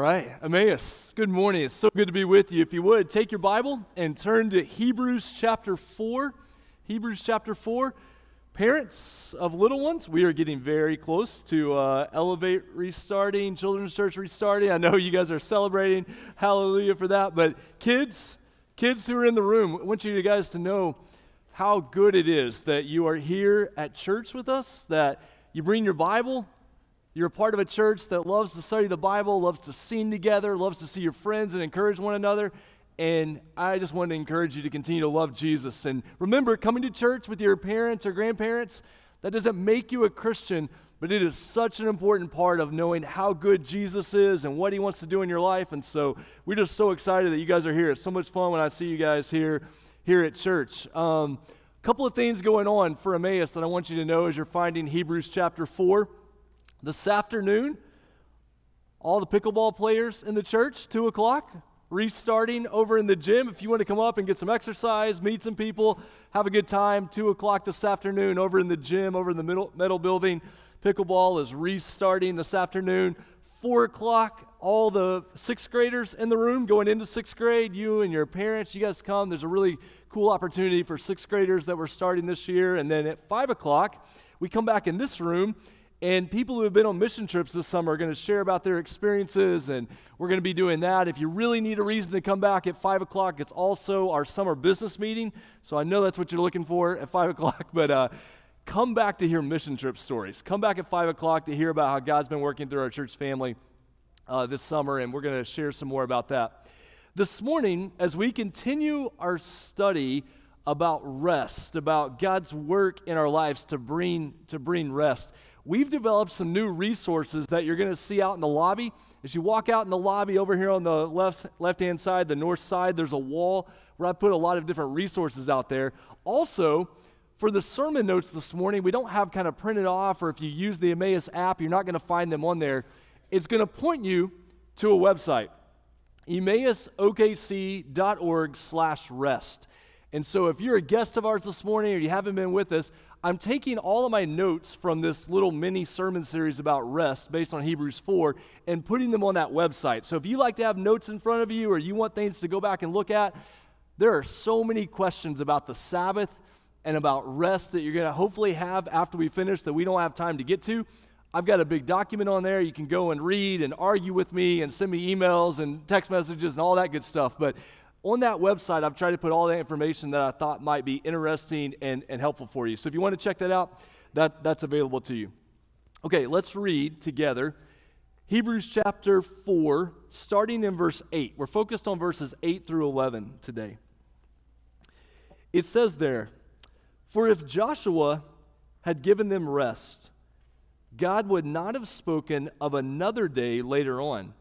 right, Emmaus, good morning. It's so good to be with you. If you would, take your Bible and turn to Hebrews chapter 4. Hebrews chapter 4. Parents of little ones, we are getting very close to uh, Elevate restarting, Children's Church restarting. I know you guys are celebrating. Hallelujah for that. But kids, kids who are in the room, I want you guys to know how good it is that you are here at church with us, that you bring your Bible, you're a part of a church that loves to study the Bible, loves to sing together, loves to see your friends and encourage one another. And I just want to encourage you to continue to love Jesus. And remember, coming to church with your parents or grandparents, that doesn't make you a Christian, but it is such an important part of knowing how good Jesus is and what he wants to do in your life. And so we're just so excited that you guys are here. It's so much fun when I see you guys here, here at church. A um, couple of things going on for Emmaus that I want you to know as you're finding Hebrews chapter 4. This afternoon, all the pickleball players in the church, 2 o'clock, restarting over in the gym. If you want to come up and get some exercise, meet some people, have a good time, 2 o'clock this afternoon over in the gym, over in the middle, metal building. Pickleball is restarting this afternoon. 4 o'clock, all the sixth graders in the room going into sixth grade, you and your parents, you guys come. There's a really cool opportunity for sixth graders that we're starting this year. And then at 5 o'clock, we come back in this room and people who have been on mission trips this summer are going to share about their experiences, and we're going to be doing that. If you really need a reason to come back at 5 o'clock, it's also our summer business meeting. So I know that's what you're looking for at 5 o'clock, but uh, come back to hear mission trip stories. Come back at 5 o'clock to hear about how God's been working through our church family uh, this summer, and we're going to share some more about that. This morning, as we continue our study about rest, about God's work in our lives to bring, to bring rest, we've developed some new resources that you're going to see out in the lobby. As you walk out in the lobby over here on the left left hand side, the north side, there's a wall where I put a lot of different resources out there. Also, for the sermon notes this morning, we don't have kind of printed off, or if you use the Emmaus app, you're not going to find them on there. It's going to point you to a website, emmausokc.org slash rest. And so if you're a guest of ours this morning or you haven't been with us, I'm taking all of my notes from this little mini sermon series about rest based on Hebrews 4 and putting them on that website. So if you like to have notes in front of you or you want things to go back and look at, there are so many questions about the Sabbath and about rest that you're going to hopefully have after we finish that we don't have time to get to. I've got a big document on there. You can go and read and argue with me and send me emails and text messages and all that good stuff. But on that website, I've tried to put all the information that I thought might be interesting and, and helpful for you. So if you want to check that out, that, that's available to you. Okay, let's read together Hebrews chapter 4, starting in verse 8. We're focused on verses 8 through 11 today. It says there, For if Joshua had given them rest, God would not have spoken of another day later on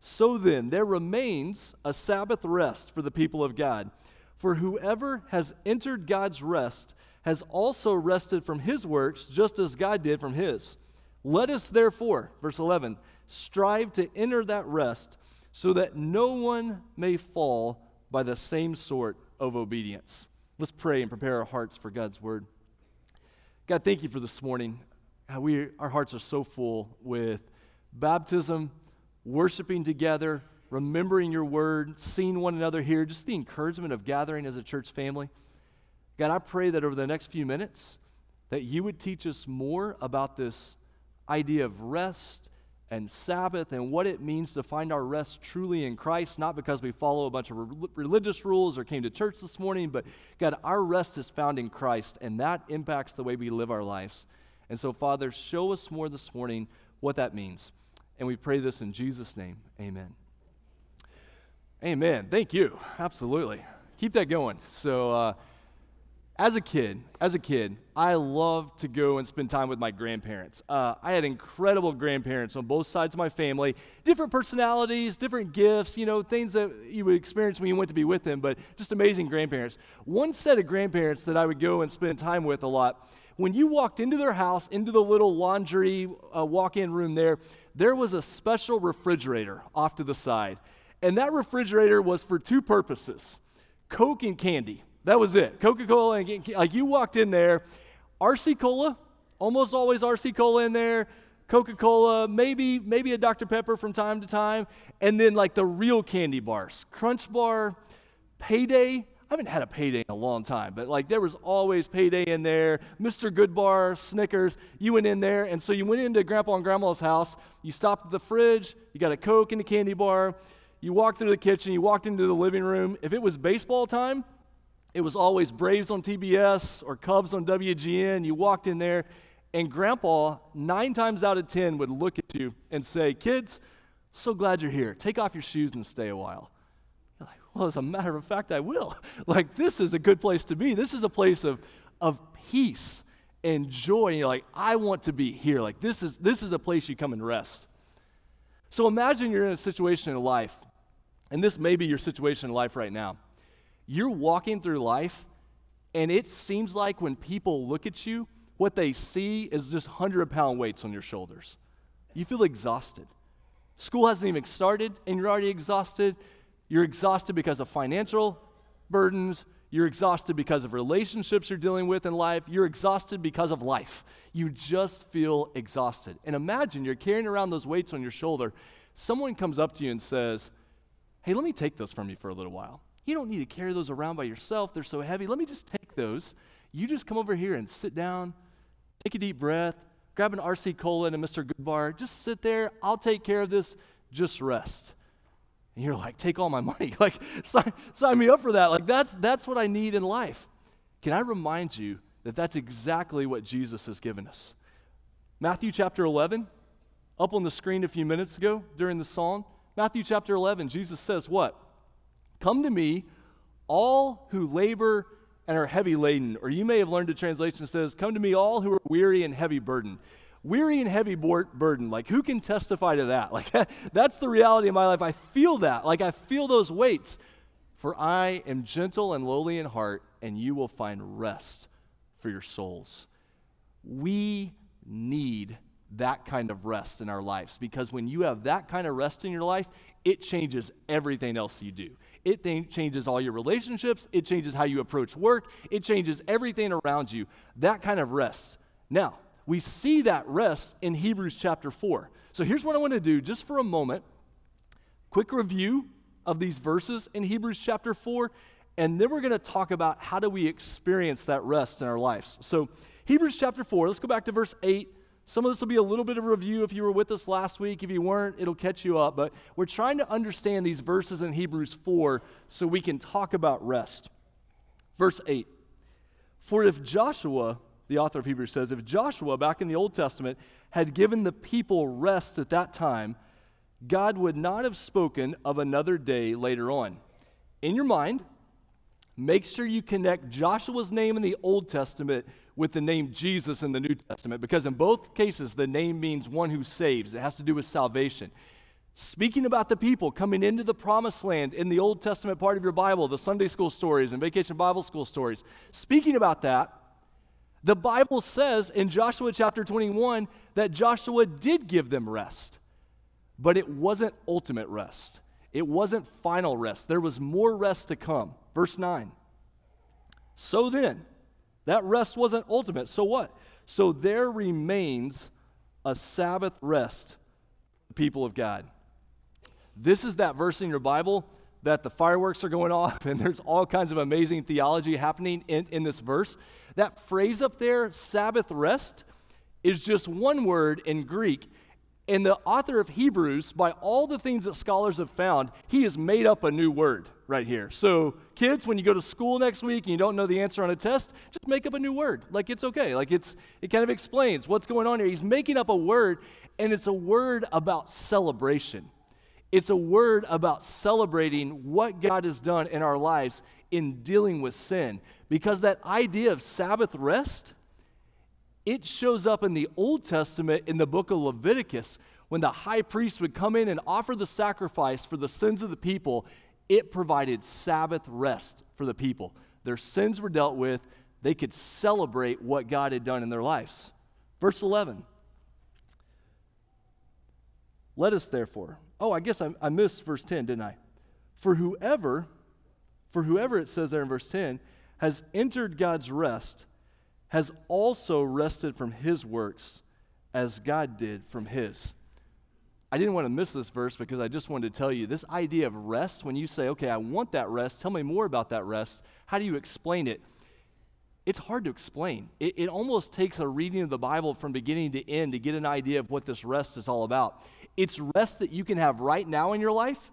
so then, there remains a Sabbath rest for the people of God. For whoever has entered God's rest has also rested from his works, just as God did from his. Let us therefore, verse 11, strive to enter that rest so that no one may fall by the same sort of obedience. Let's pray and prepare our hearts for God's word. God, thank you for this morning. We, our hearts are so full with baptism worshiping together, remembering your word, seeing one another here, just the encouragement of gathering as a church family. God, I pray that over the next few minutes, that you would teach us more about this idea of rest and Sabbath and what it means to find our rest truly in Christ, not because we follow a bunch of re- religious rules or came to church this morning, but God, our rest is found in Christ, and that impacts the way we live our lives. And so, Father, show us more this morning what that means. And we pray this in Jesus' name. Amen. Amen. Thank you. Absolutely. Keep that going. So, uh, as a kid, as a kid, I loved to go and spend time with my grandparents. Uh, I had incredible grandparents on both sides of my family, different personalities, different gifts, you know, things that you would experience when you went to be with them, but just amazing grandparents. One set of grandparents that I would go and spend time with a lot, when you walked into their house, into the little laundry uh, walk in room there, there was a special refrigerator off to the side. And that refrigerator was for two purposes Coke and candy. That was it. Coca Cola and like you walked in there, RC Cola, almost always RC Cola in there, Coca-Cola, maybe maybe a Dr. Pepper from time to time, and then like the real candy bars. Crunch Bar, Payday. I haven't had a payday in a long time, but like there was always payday in there. Mr. Goodbar, Snickers, you went in there. And so you went into Grandpa and Grandma's house, you stopped at the fridge, you got a Coke and a candy bar, you walked through the kitchen, you walked into the living room. If it was baseball time, it was always Braves on TBS or Cubs on WGN. You walked in there, and Grandpa, nine times out of 10, would look at you and say, Kids, so glad you're here. Take off your shoes and stay a while. Well, as a matter of fact, I will. Like, this is a good place to be. This is a place of, of peace and joy. And you're like, I want to be here. Like, this is, this is a place you come and rest. So imagine you're in a situation in life, and this may be your situation in life right now. You're walking through life, and it seems like when people look at you, what they see is just 100 pound weights on your shoulders. You feel exhausted. School hasn't even started, and you're already exhausted. You're exhausted because of financial burdens. You're exhausted because of relationships you're dealing with in life. You're exhausted because of life. You just feel exhausted. And imagine you're carrying around those weights on your shoulder. Someone comes up to you and says, Hey, let me take those from you for a little while. You don't need to carry those around by yourself, they're so heavy. Let me just take those. You just come over here and sit down, take a deep breath, grab an RC Cola and a Mr. Goodbar. Just sit there. I'll take care of this. Just rest. And you're like, take all my money. Like, sign, sign me up for that. Like, that's, that's what I need in life. Can I remind you that that's exactly what Jesus has given us? Matthew chapter 11, up on the screen a few minutes ago during the song. Matthew chapter 11, Jesus says, What? Come to me, all who labor and are heavy laden. Or you may have learned a translation that says, Come to me, all who are weary and heavy burdened weary and heavy burden. Like, who can testify to that? Like, that's the reality of my life. I feel that. Like, I feel those weights. For I am gentle and lowly in heart, and you will find rest for your souls. We need that kind of rest in our lives because when you have that kind of rest in your life, it changes everything else you do. It th- changes all your relationships, it changes how you approach work, it changes everything around you. That kind of rest. Now, we see that rest in Hebrews chapter 4. So here's what I want to do just for a moment quick review of these verses in Hebrews chapter 4, and then we're going to talk about how do we experience that rest in our lives. So, Hebrews chapter 4, let's go back to verse 8. Some of this will be a little bit of review if you were with us last week. If you weren't, it'll catch you up. But we're trying to understand these verses in Hebrews 4 so we can talk about rest. Verse 8 For if Joshua the author of Hebrews says, if Joshua, back in the Old Testament, had given the people rest at that time, God would not have spoken of another day later on. In your mind, make sure you connect Joshua's name in the Old Testament with the name Jesus in the New Testament, because in both cases, the name means one who saves. It has to do with salvation. Speaking about the people coming into the promised land in the Old Testament part of your Bible, the Sunday school stories and vacation Bible school stories, speaking about that, the Bible says in Joshua chapter 21 that Joshua did give them rest, but it wasn't ultimate rest. It wasn't final rest. There was more rest to come. Verse 9. So then, that rest wasn't ultimate. So what? So there remains a Sabbath rest, people of God. This is that verse in your Bible that the fireworks are going off and there's all kinds of amazing theology happening in, in this verse. That phrase up there, Sabbath rest, is just one word in Greek. And the author of Hebrews, by all the things that scholars have found, he has made up a new word right here. So, kids, when you go to school next week and you don't know the answer on a test, just make up a new word. Like it's okay. Like it's it kind of explains what's going on here. He's making up a word, and it's a word about celebration. It's a word about celebrating what God has done in our lives in dealing with sin. Because that idea of Sabbath rest, it shows up in the Old Testament in the book of Leviticus when the high priest would come in and offer the sacrifice for the sins of the people. It provided Sabbath rest for the people. Their sins were dealt with, they could celebrate what God had done in their lives. Verse 11. Let us therefore. Oh, I guess I, I missed verse 10, didn't I? For whoever, for whoever it says there in verse 10, has entered God's rest, has also rested from his works as God did from his. I didn't want to miss this verse because I just wanted to tell you this idea of rest, when you say, okay, I want that rest, tell me more about that rest, how do you explain it? It's hard to explain. It, it almost takes a reading of the Bible from beginning to end to get an idea of what this rest is all about. It's rest that you can have right now in your life,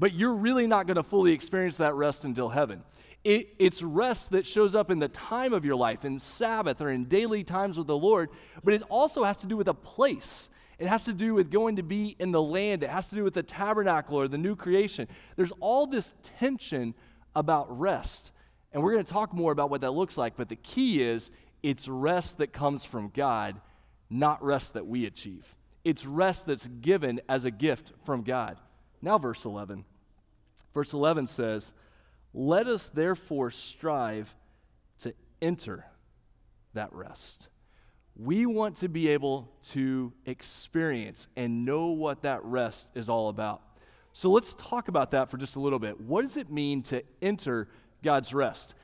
but you're really not going to fully experience that rest until heaven. It, it's rest that shows up in the time of your life, in Sabbath or in daily times with the Lord, but it also has to do with a place. It has to do with going to be in the land. It has to do with the tabernacle or the new creation. There's all this tension about rest. And we're going to talk more about what that looks like. But the key is it's rest that comes from God, not rest that we achieve. It's rest that's given as a gift from God. Now, verse 11. Verse 11 says, Let us therefore strive to enter that rest. We want to be able to experience and know what that rest is all about. So let's talk about that for just a little bit. What does it mean to enter God's rest?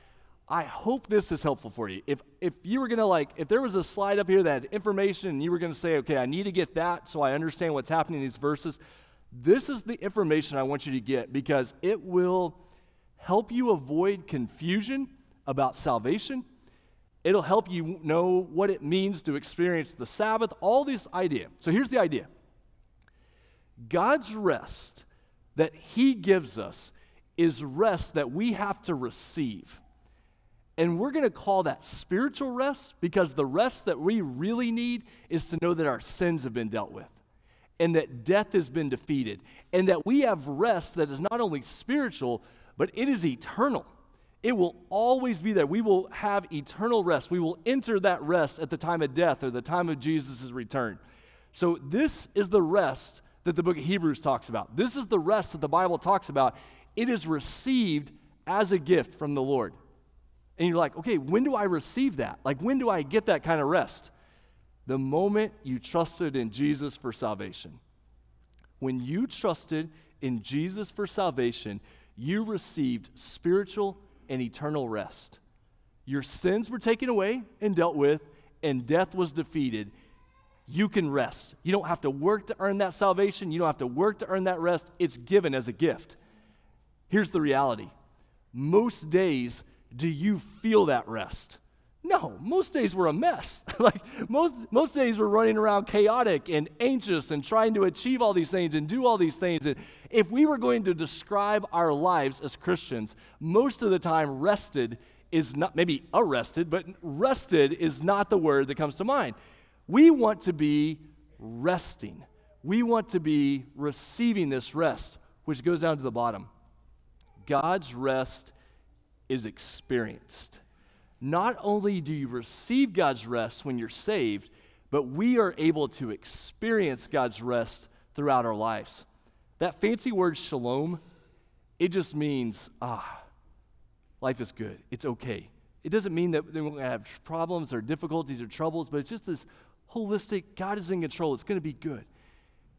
I hope this is helpful for you. If, if you were going to, like, if there was a slide up here that had information and you were going to say, okay, I need to get that so I understand what's happening in these verses, this is the information I want you to get because it will help you avoid confusion about salvation It'll help you know what it means to experience the Sabbath, all this idea. So here's the idea God's rest that He gives us is rest that we have to receive. And we're going to call that spiritual rest because the rest that we really need is to know that our sins have been dealt with and that death has been defeated and that we have rest that is not only spiritual, but it is eternal. It will always be there. We will have eternal rest. We will enter that rest at the time of death or the time of Jesus' return. So, this is the rest that the book of Hebrews talks about. This is the rest that the Bible talks about. It is received as a gift from the Lord. And you're like, okay, when do I receive that? Like, when do I get that kind of rest? The moment you trusted in Jesus for salvation. When you trusted in Jesus for salvation, you received spiritual and eternal rest. Your sins were taken away and dealt with, and death was defeated. You can rest. You don't have to work to earn that salvation. You don't have to work to earn that rest. It's given as a gift. Here's the reality most days, do you feel that rest? No, most days we're a mess. like most most days we're running around chaotic and anxious and trying to achieve all these things and do all these things. And if we were going to describe our lives as Christians, most of the time rested is not maybe arrested, but rested is not the word that comes to mind. We want to be resting. We want to be receiving this rest, which goes down to the bottom. God's rest is experienced not only do you receive God's rest when you're saved, but we are able to experience God's rest throughout our lives. That fancy word shalom, it just means, ah, life is good. It's okay. It doesn't mean that we're going to have problems or difficulties or troubles, but it's just this holistic God is in control. It's going to be good.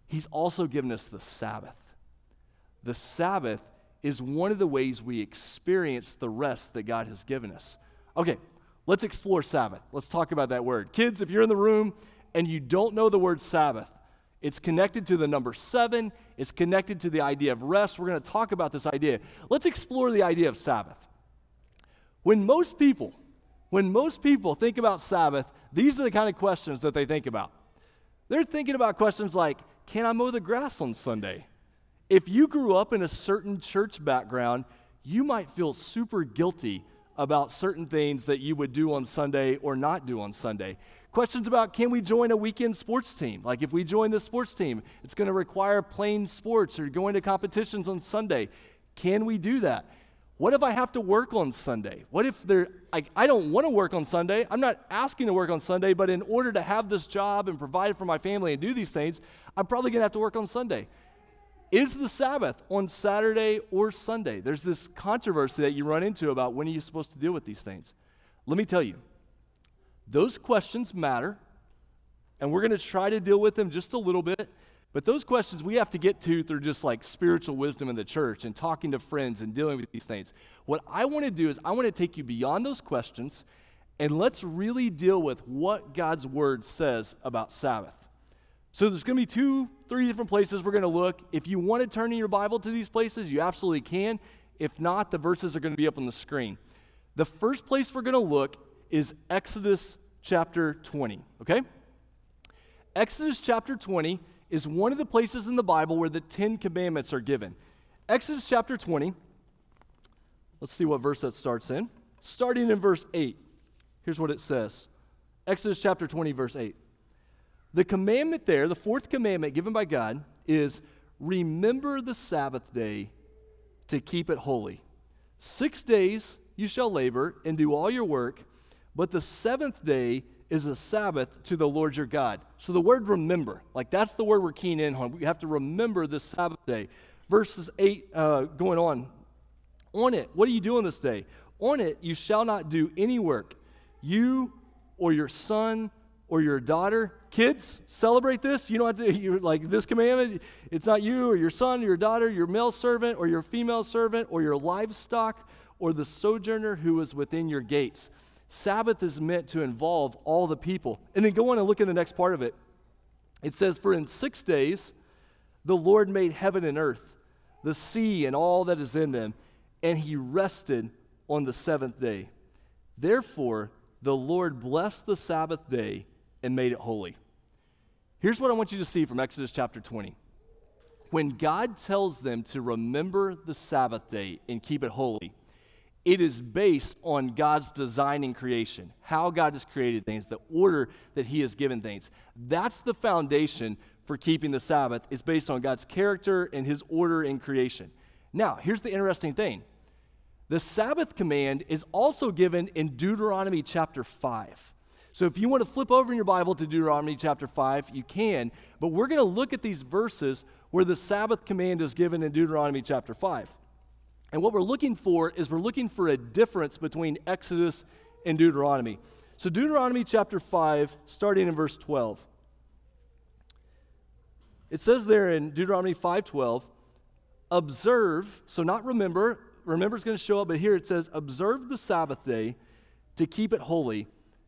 He's also given us the Sabbath. The Sabbath is one of the ways we experience the rest that God has given us. Okay, let's explore Sabbath. Let's talk about that word. Kids, if you're in the room and you don't know the word Sabbath, it's connected to the number seven, it's connected to the idea of rest. We're going to talk about this idea. Let's explore the idea of Sabbath. When most people, when most people think about Sabbath, these are the kind of questions that they think about. They're thinking about questions like, can I mow the grass on Sunday? If you grew up in a certain church background, you might feel super guilty about certain things that you would do on Sunday or not do on Sunday. Questions about can we join a weekend sports team? Like if we join the sports team, it's going to require playing sports or going to competitions on Sunday. Can we do that? What if I have to work on Sunday? What if there like I don't want to work on Sunday? I'm not asking to work on Sunday, but in order to have this job and provide for my family and do these things, I'm probably going to have to work on Sunday is the Sabbath on Saturday or Sunday? There's this controversy that you run into about when are you supposed to deal with these things. Let me tell you, those questions matter, and we're going to try to deal with them just a little bit. But those questions we have to get to through just like spiritual wisdom in the church and talking to friends and dealing with these things. What I want to do is I want to take you beyond those questions and let's really deal with what God's word says about Sabbath. So there's going to be two, three different places we're going to look. If you want to turn in your Bible to these places, you absolutely can. If not, the verses are going to be up on the screen. The first place we're going to look is Exodus chapter 20, okay? Exodus chapter 20 is one of the places in the Bible where the Ten Commandments are given. Exodus chapter 20, let's see what verse that starts in. Starting in verse 8, here's what it says Exodus chapter 20, verse 8. The commandment there, the fourth commandment given by God, is remember the Sabbath day to keep it holy. Six days you shall labor and do all your work, but the seventh day is a Sabbath to the Lord your God. So the word remember, like that's the word we're keen in on. We have to remember this Sabbath day. Verses 8 uh, going on. On it, what are you doing this day? On it, you shall not do any work. You or your son or your daughter. Kids, celebrate this. You have to, you're like this commandment. It's not you or your son or your daughter, your male servant or your female servant or your livestock or the sojourner who is within your gates. Sabbath is meant to involve all the people. And then go on and look in the next part of it. It says, For in six days the Lord made heaven and earth, the sea and all that is in them, and he rested on the seventh day. Therefore, the Lord blessed the Sabbath day and made it holy. Here's what I want you to see from Exodus chapter 20. When God tells them to remember the Sabbath day and keep it holy, it is based on God's design in creation, how God has created things, the order that He has given things. That's the foundation for keeping the Sabbath, is based on God's character and His order in creation. Now, here's the interesting thing the Sabbath command is also given in Deuteronomy chapter 5. So if you want to flip over in your Bible to Deuteronomy chapter 5, you can, but we're going to look at these verses where the Sabbath command is given in Deuteronomy chapter 5. And what we're looking for is we're looking for a difference between Exodus and Deuteronomy. So, Deuteronomy chapter 5, starting in verse 12. It says there in Deuteronomy 5:12, observe, so not remember, remember is going to show up, but here it says, observe the Sabbath day to keep it holy,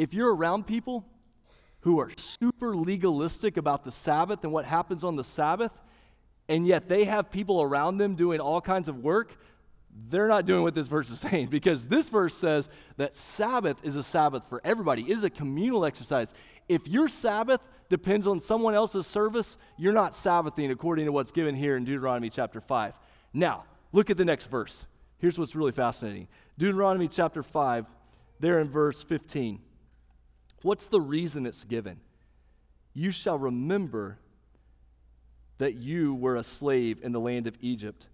If you're around people who are super legalistic about the Sabbath and what happens on the Sabbath, and yet they have people around them doing all kinds of work, they're not doing what this verse is saying because this verse says that Sabbath is a Sabbath for everybody. It is a communal exercise. If your Sabbath depends on someone else's service, you're not Sabbathing according to what's given here in Deuteronomy chapter 5. Now, look at the next verse. Here's what's really fascinating Deuteronomy chapter 5, there in verse 15. What's the reason it's given? You shall remember that you were a slave in the land of Egypt,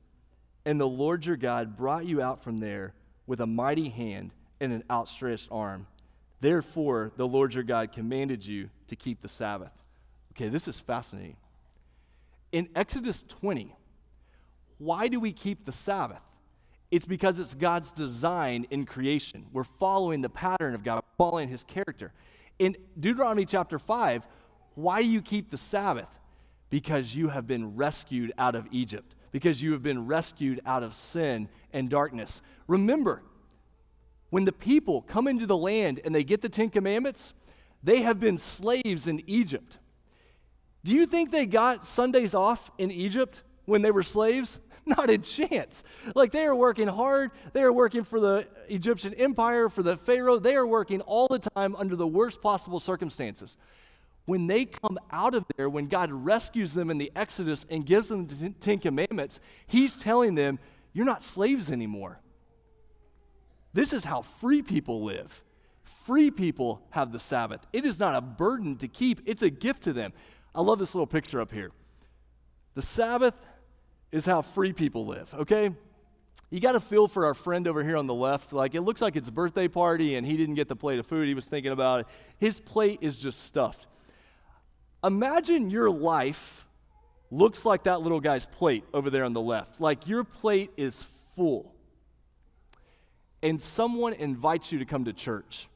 and the Lord your God brought you out from there with a mighty hand and an outstretched arm. Therefore, the Lord your God commanded you to keep the Sabbath. Okay, this is fascinating. In Exodus 20, why do we keep the Sabbath? It's because it's God's design in creation. We're following the pattern of God, following his character. In Deuteronomy chapter 5, why do you keep the Sabbath? because you have been rescued out of Egypt, because you have been rescued out of sin and darkness. Remember, when the people come into the land and they get the Ten Commandments, they have been slaves in Egypt. Do you think they got Sundays off in Egypt when they were slaves? Not a chance. Like they are working hard. They are working for the Egyptian empire, for the Pharaoh. They are working all the time under the worst possible circumstances when they come out of there, when God rescues them in the Exodus and gives them the Ten Commandments, He's telling them, You're not slaves anymore. This is how free people live. Free people have the Sabbath. It is not a burden to keep, it's a gift to them. I love this little picture up here. The Sabbath is how free people live, okay? you got to feel for our friend over here on the left. Like, it looks like it's a birthday party and he didn't get the plate of food he was thinking about. It. His plate is just stuffed. Imagine your life looks like that little guy's plate over there on the left. Like, your plate is full. And someone invites you to come to church,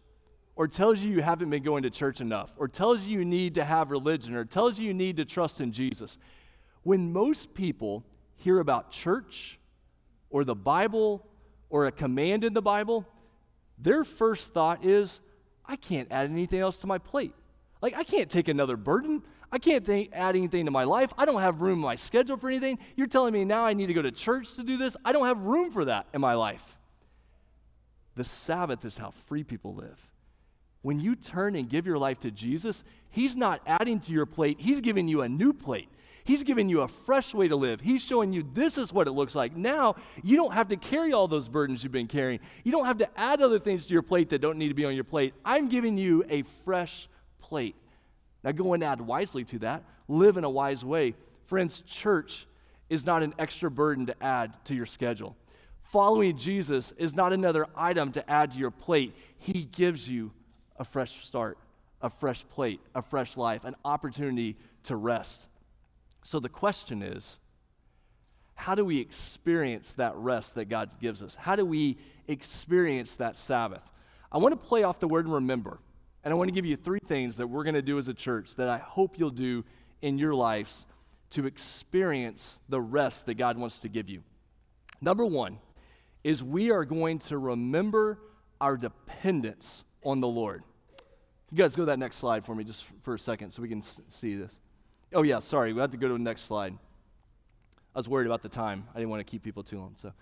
or tells you you haven't been going to church enough, or tells you you need to have religion, or tells you you need to trust in Jesus. When most people hear about church, or the Bible or a command in the Bible, their first thought is, I can't add anything else to my plate. Like, I can't take another burden. I can't think, add anything to my life. I don't have room in my schedule for anything. You're telling me now I need to go to church to do this? I don't have room for that in my life. The Sabbath is how free people live. When you turn and give your life to Jesus, He's not adding to your plate, He's giving you a new plate. He's giving you a fresh way to live. He's showing you this is what it looks like. Now, you don't have to carry all those burdens you've been carrying. You don't have to add other things to your plate that don't need to be on your plate. I'm giving you a fresh plate. Now, go and add wisely to that. Live in a wise way. Friends, church is not an extra burden to add to your schedule. Following Jesus is not another item to add to your plate. He gives you a fresh start, a fresh plate, a fresh life, an opportunity to rest. So the question is how do we experience that rest that God gives us? How do we experience that Sabbath? I want to play off the word remember. And I want to give you three things that we're going to do as a church that I hope you'll do in your lives to experience the rest that God wants to give you. Number one is we are going to remember our dependence on the Lord. You guys go to that next slide for me just for a second so we can see this. Oh, yeah, sorry. We have to go to the next slide. I was worried about the time. I didn't want to keep people too long. So,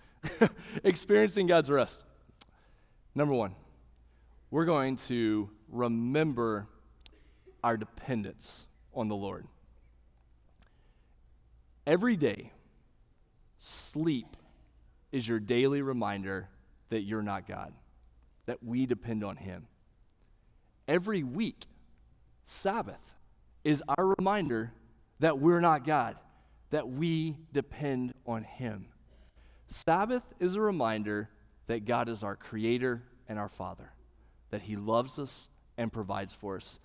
experiencing God's rest. Number one, we're going to remember our dependence on the Lord. Every day, sleep is your daily reminder that you're not God, that we depend on Him. Every week, Sabbath is our reminder that we're not God, that we depend on Him. Sabbath is a reminder that God is our creator and our Father, that He loves us and provides for us.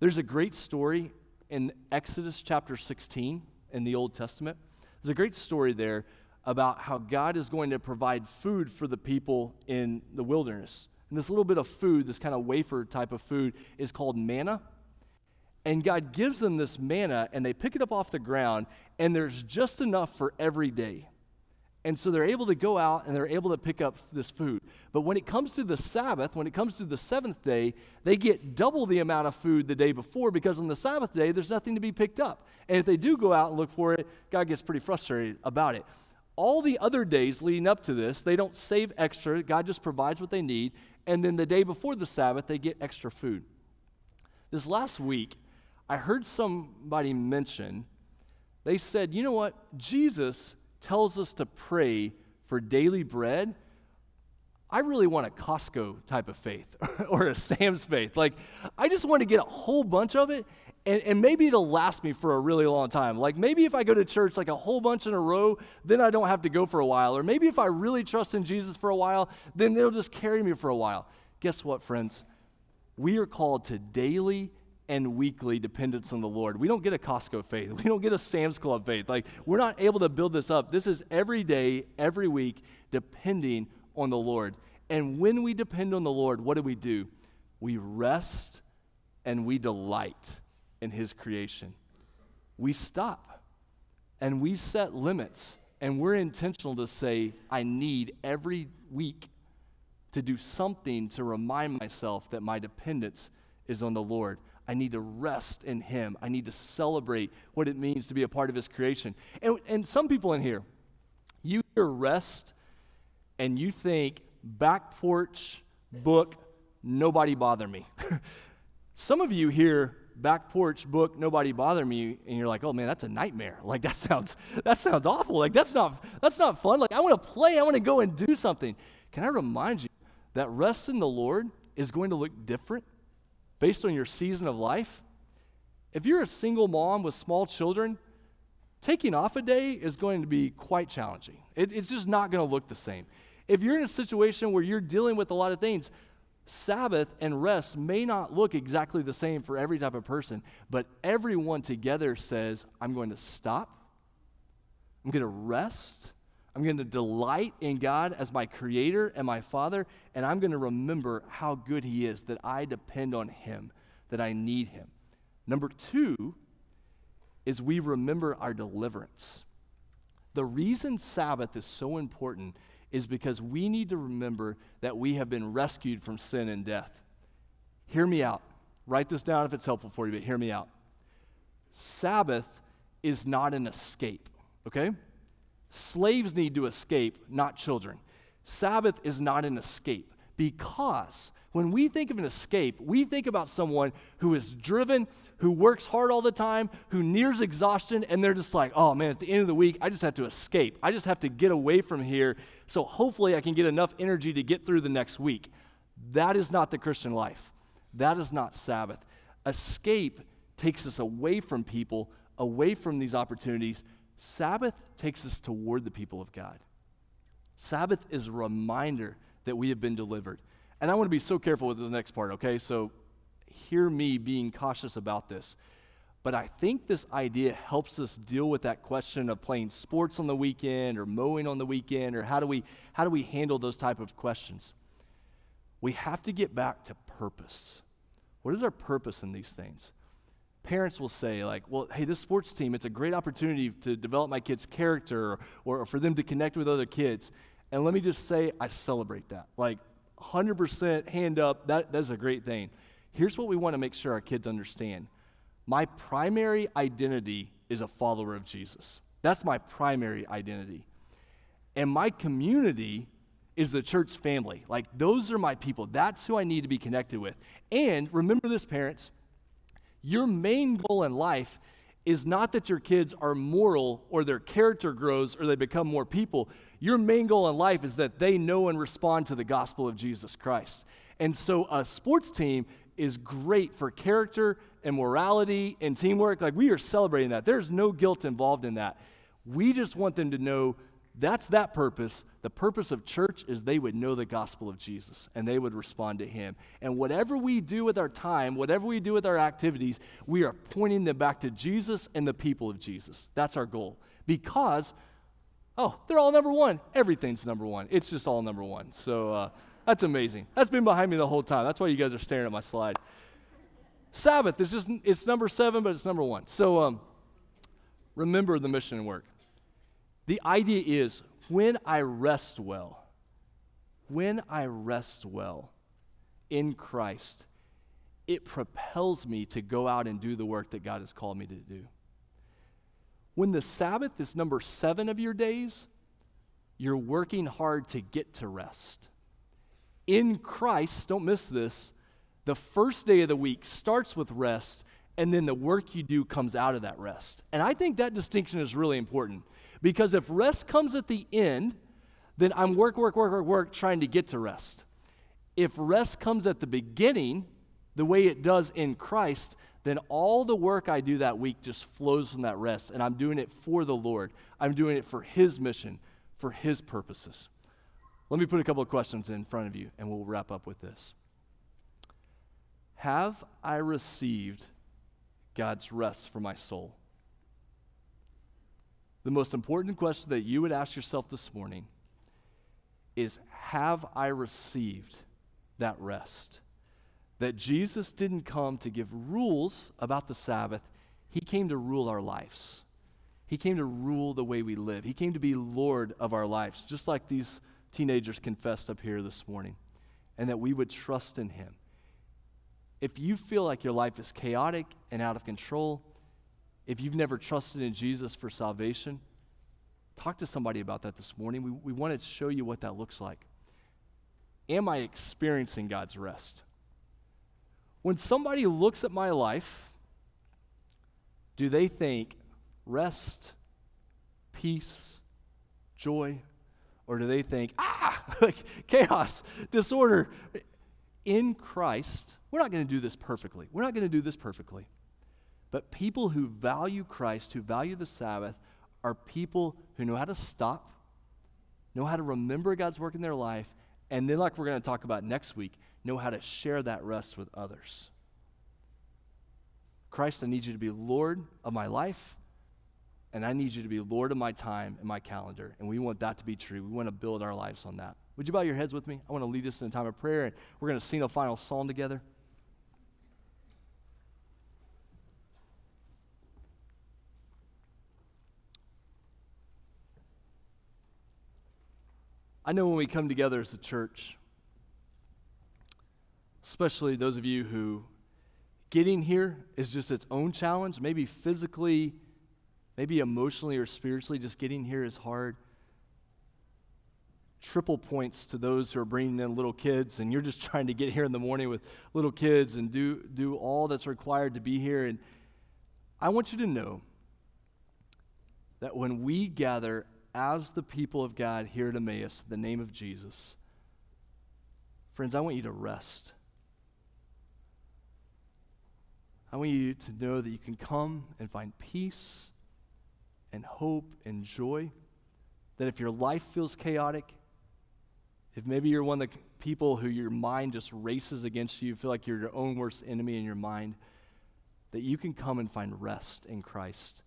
There's a great story in Exodus chapter 16 in the Old Testament. There's a great story there about how God is going to provide food for the people in the wilderness. And this little bit of food, this kind of wafer type of food, is called manna. And God gives them this manna, and they pick it up off the ground, and there's just enough for every day. And so they're able to go out and they're able to pick up this food. But when it comes to the Sabbath, when it comes to the seventh day, they get double the amount of food the day before because on the Sabbath day, there's nothing to be picked up. And if they do go out and look for it, God gets pretty frustrated about it. All the other days leading up to this, they don't save extra. God just provides what they need. And then the day before the Sabbath, they get extra food. This last week, I heard somebody mention, they said, you know what? Jesus tells us to pray for daily bread. I really want a Costco type of faith or a Sam's faith. Like, I just want to get a whole bunch of it, and, and maybe it'll last me for a really long time. Like, maybe if I go to church like a whole bunch in a row, then I don't have to go for a while. Or maybe if I really trust in Jesus for a while, then it'll just carry me for a while. Guess what, friends? We are called to daily and weekly dependence on the Lord. We don't get a Costco faith. We don't get a Sam's Club faith. Like, we're not able to build this up. This is every day, every week, depending on the Lord. And when we depend on the Lord, what do we do? We rest and we delight in His creation. We stop and we set limits and we're intentional to say, I need every week to do something to remind myself that my dependence is on the Lord. I need to rest in Him. I need to celebrate what it means to be a part of His creation. And, and some people in here, you hear rest and you think back porch, book, nobody bother me. some of you hear back porch book nobody bother me and you're like oh man that's a nightmare like that sounds that sounds awful like that's not that's not fun like i want to play i want to go and do something can i remind you that rest in the lord is going to look different based on your season of life. If you're a single mom with small children, taking off a day is going to be quite challenging. It, it's just not going to look the same. If you're in a situation where you're dealing with a lot of things, Sabbath and rest may not look exactly the same for every type of person, but everyone together says, I'm going to stop, I'm going to rest, I'm going to delight in God as my creator and my father, and I'm going to remember how good he is, that I depend on him, that I need him. Number two is we remember our deliverance. The reason Sabbath is so important is because we need to remember that we have been rescued from sin and death. Hear me out. Write this down if it's helpful for you, but hear me out. Sabbath is not an escape, okay? Slaves need to escape, not children. Sabbath is not an escape because when we think of an escape, we think about someone who is driven, who works hard all the time, who nears exhaustion, and they're just like, oh man, at the end of the week, I just have to escape. I just have to get away from here so hopefully I can get enough energy to get through the next week. That is not the Christian life. That is not Sabbath. Escape takes us away from people, away from these opportunities. Sabbath takes us toward the people of God. Sabbath is a reminder that we have been delivered. And I want to be so careful with the next part, okay? So hear me being cautious about this. But I think this idea helps us deal with that question of playing sports on the weekend or mowing on the weekend or how do we how do we handle those type of questions? We have to get back to purpose. What is our purpose in these things? Parents will say, like, well, hey, this sports team, it's a great opportunity to develop my kid's character or, or for them to connect with other kids. And let me just say, I celebrate that. Like, 100% hand up, that, that's a great thing. Here's what we want to make sure our kids understand my primary identity is a follower of Jesus. That's my primary identity. And my community is the church family. Like, those are my people. That's who I need to be connected with. And remember this, parents your main goal in life is not that your kids are moral or their character grows or they become more people. Your main goal in life is that they know and respond to the gospel of Jesus Christ. And so a sports team is great for character and morality and teamwork. Like we are celebrating that. There's no guilt involved in that. We just want them to know that's that purpose. The purpose of church is they would know the gospel of Jesus and they would respond to him. And whatever we do with our time, whatever we do with our activities, we are pointing them back to Jesus and the people of Jesus. That's our goal. Because, oh, they're all number one. Everything's number one. It's just all number one. So uh, that's amazing. That's been behind me the whole time. That's why you guys are staring at my slide. Sabbath is just, it's number seven, but it's number one. So um, remember the mission and work. The idea is when I rest well, when I rest well in Christ, it propels me to go out and do the work that God has called me to do. When the Sabbath is number seven of your days, you're working hard to get to rest. In Christ, don't miss this, the first day of the week starts with rest, and then the work you do comes out of that rest. And I think that distinction is really important because if rest comes at the end, then I'm work, work, work, work, work, trying to get to rest. If rest comes at the beginning, the way it does in Christ, then all the work I do that week just flows from that rest. And I'm doing it for the Lord. I'm doing it for His mission, for His purposes. Let me put a couple of questions in front of you, and we'll wrap up with this. Have I received God's rest for my soul? The most important question that you would ask yourself this morning is Have I received that rest? That Jesus didn't come to give rules about the Sabbath, He came to rule our lives. He came to rule the way we live. He came to be Lord of our lives, just like these teenagers confessed up here this morning, and that we would trust in Him. If you feel like your life is chaotic and out of control, if you've never trusted in Jesus for salvation, talk to somebody about that this morning. We, we wanted to show you what that looks like. Am I experiencing God's rest? When somebody looks at my life, do they think rest, peace, joy, or do they think, ah, like chaos, disorder? In Christ, we're not going to do this perfectly. We're not going to do this perfectly. But people who value Christ, who value the Sabbath, are people who know how to stop, know how to remember God's work in their life, and then, like we're going to talk about next week, know how to share that rest with others. Christ, I need you to be Lord of my life, and I need you to be Lord of my time and my calendar. And we want that to be true. We want to build our lives on that. Would you bow your heads with me? I want to lead us in a time of prayer, and we're going to sing a final song together. I know when we come together as a church, especially those of you who getting here is just its own challenge, maybe physically, maybe emotionally or spiritually, just getting here is hard. Triple points to those who are bringing in little kids, and you're just trying to get here in the morning with little kids and do, do all that's required to be here. And I want you to know that when we gather as the people of God here at Emmaus, the name of Jesus, friends, I want you to rest. I want you to know that you can come and find peace and hope and joy. That if your life feels chaotic, if maybe you're one of the people who your mind just races against you, you feel like you're your own worst enemy in your mind, that you can come and find rest in Christ.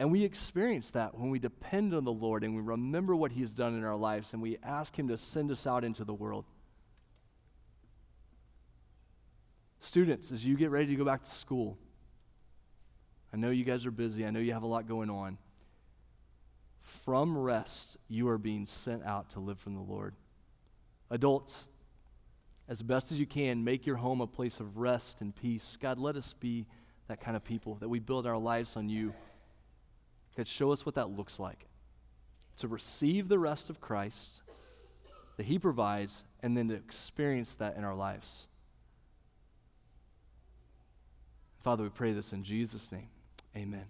And we experience that when we depend on the Lord and we remember what He has done in our lives and we ask Him to send us out into the world. Students, as you get ready to go back to school, I know you guys are busy, I know you have a lot going on. From rest, you are being sent out to live from the Lord. Adults, as best as you can, make your home a place of rest and peace. God, let us be that kind of people, that we build our lives on you. Show us what that looks like. To receive the rest of Christ that He provides, and then to experience that in our lives. Father, we pray this in Jesus' name. Amen.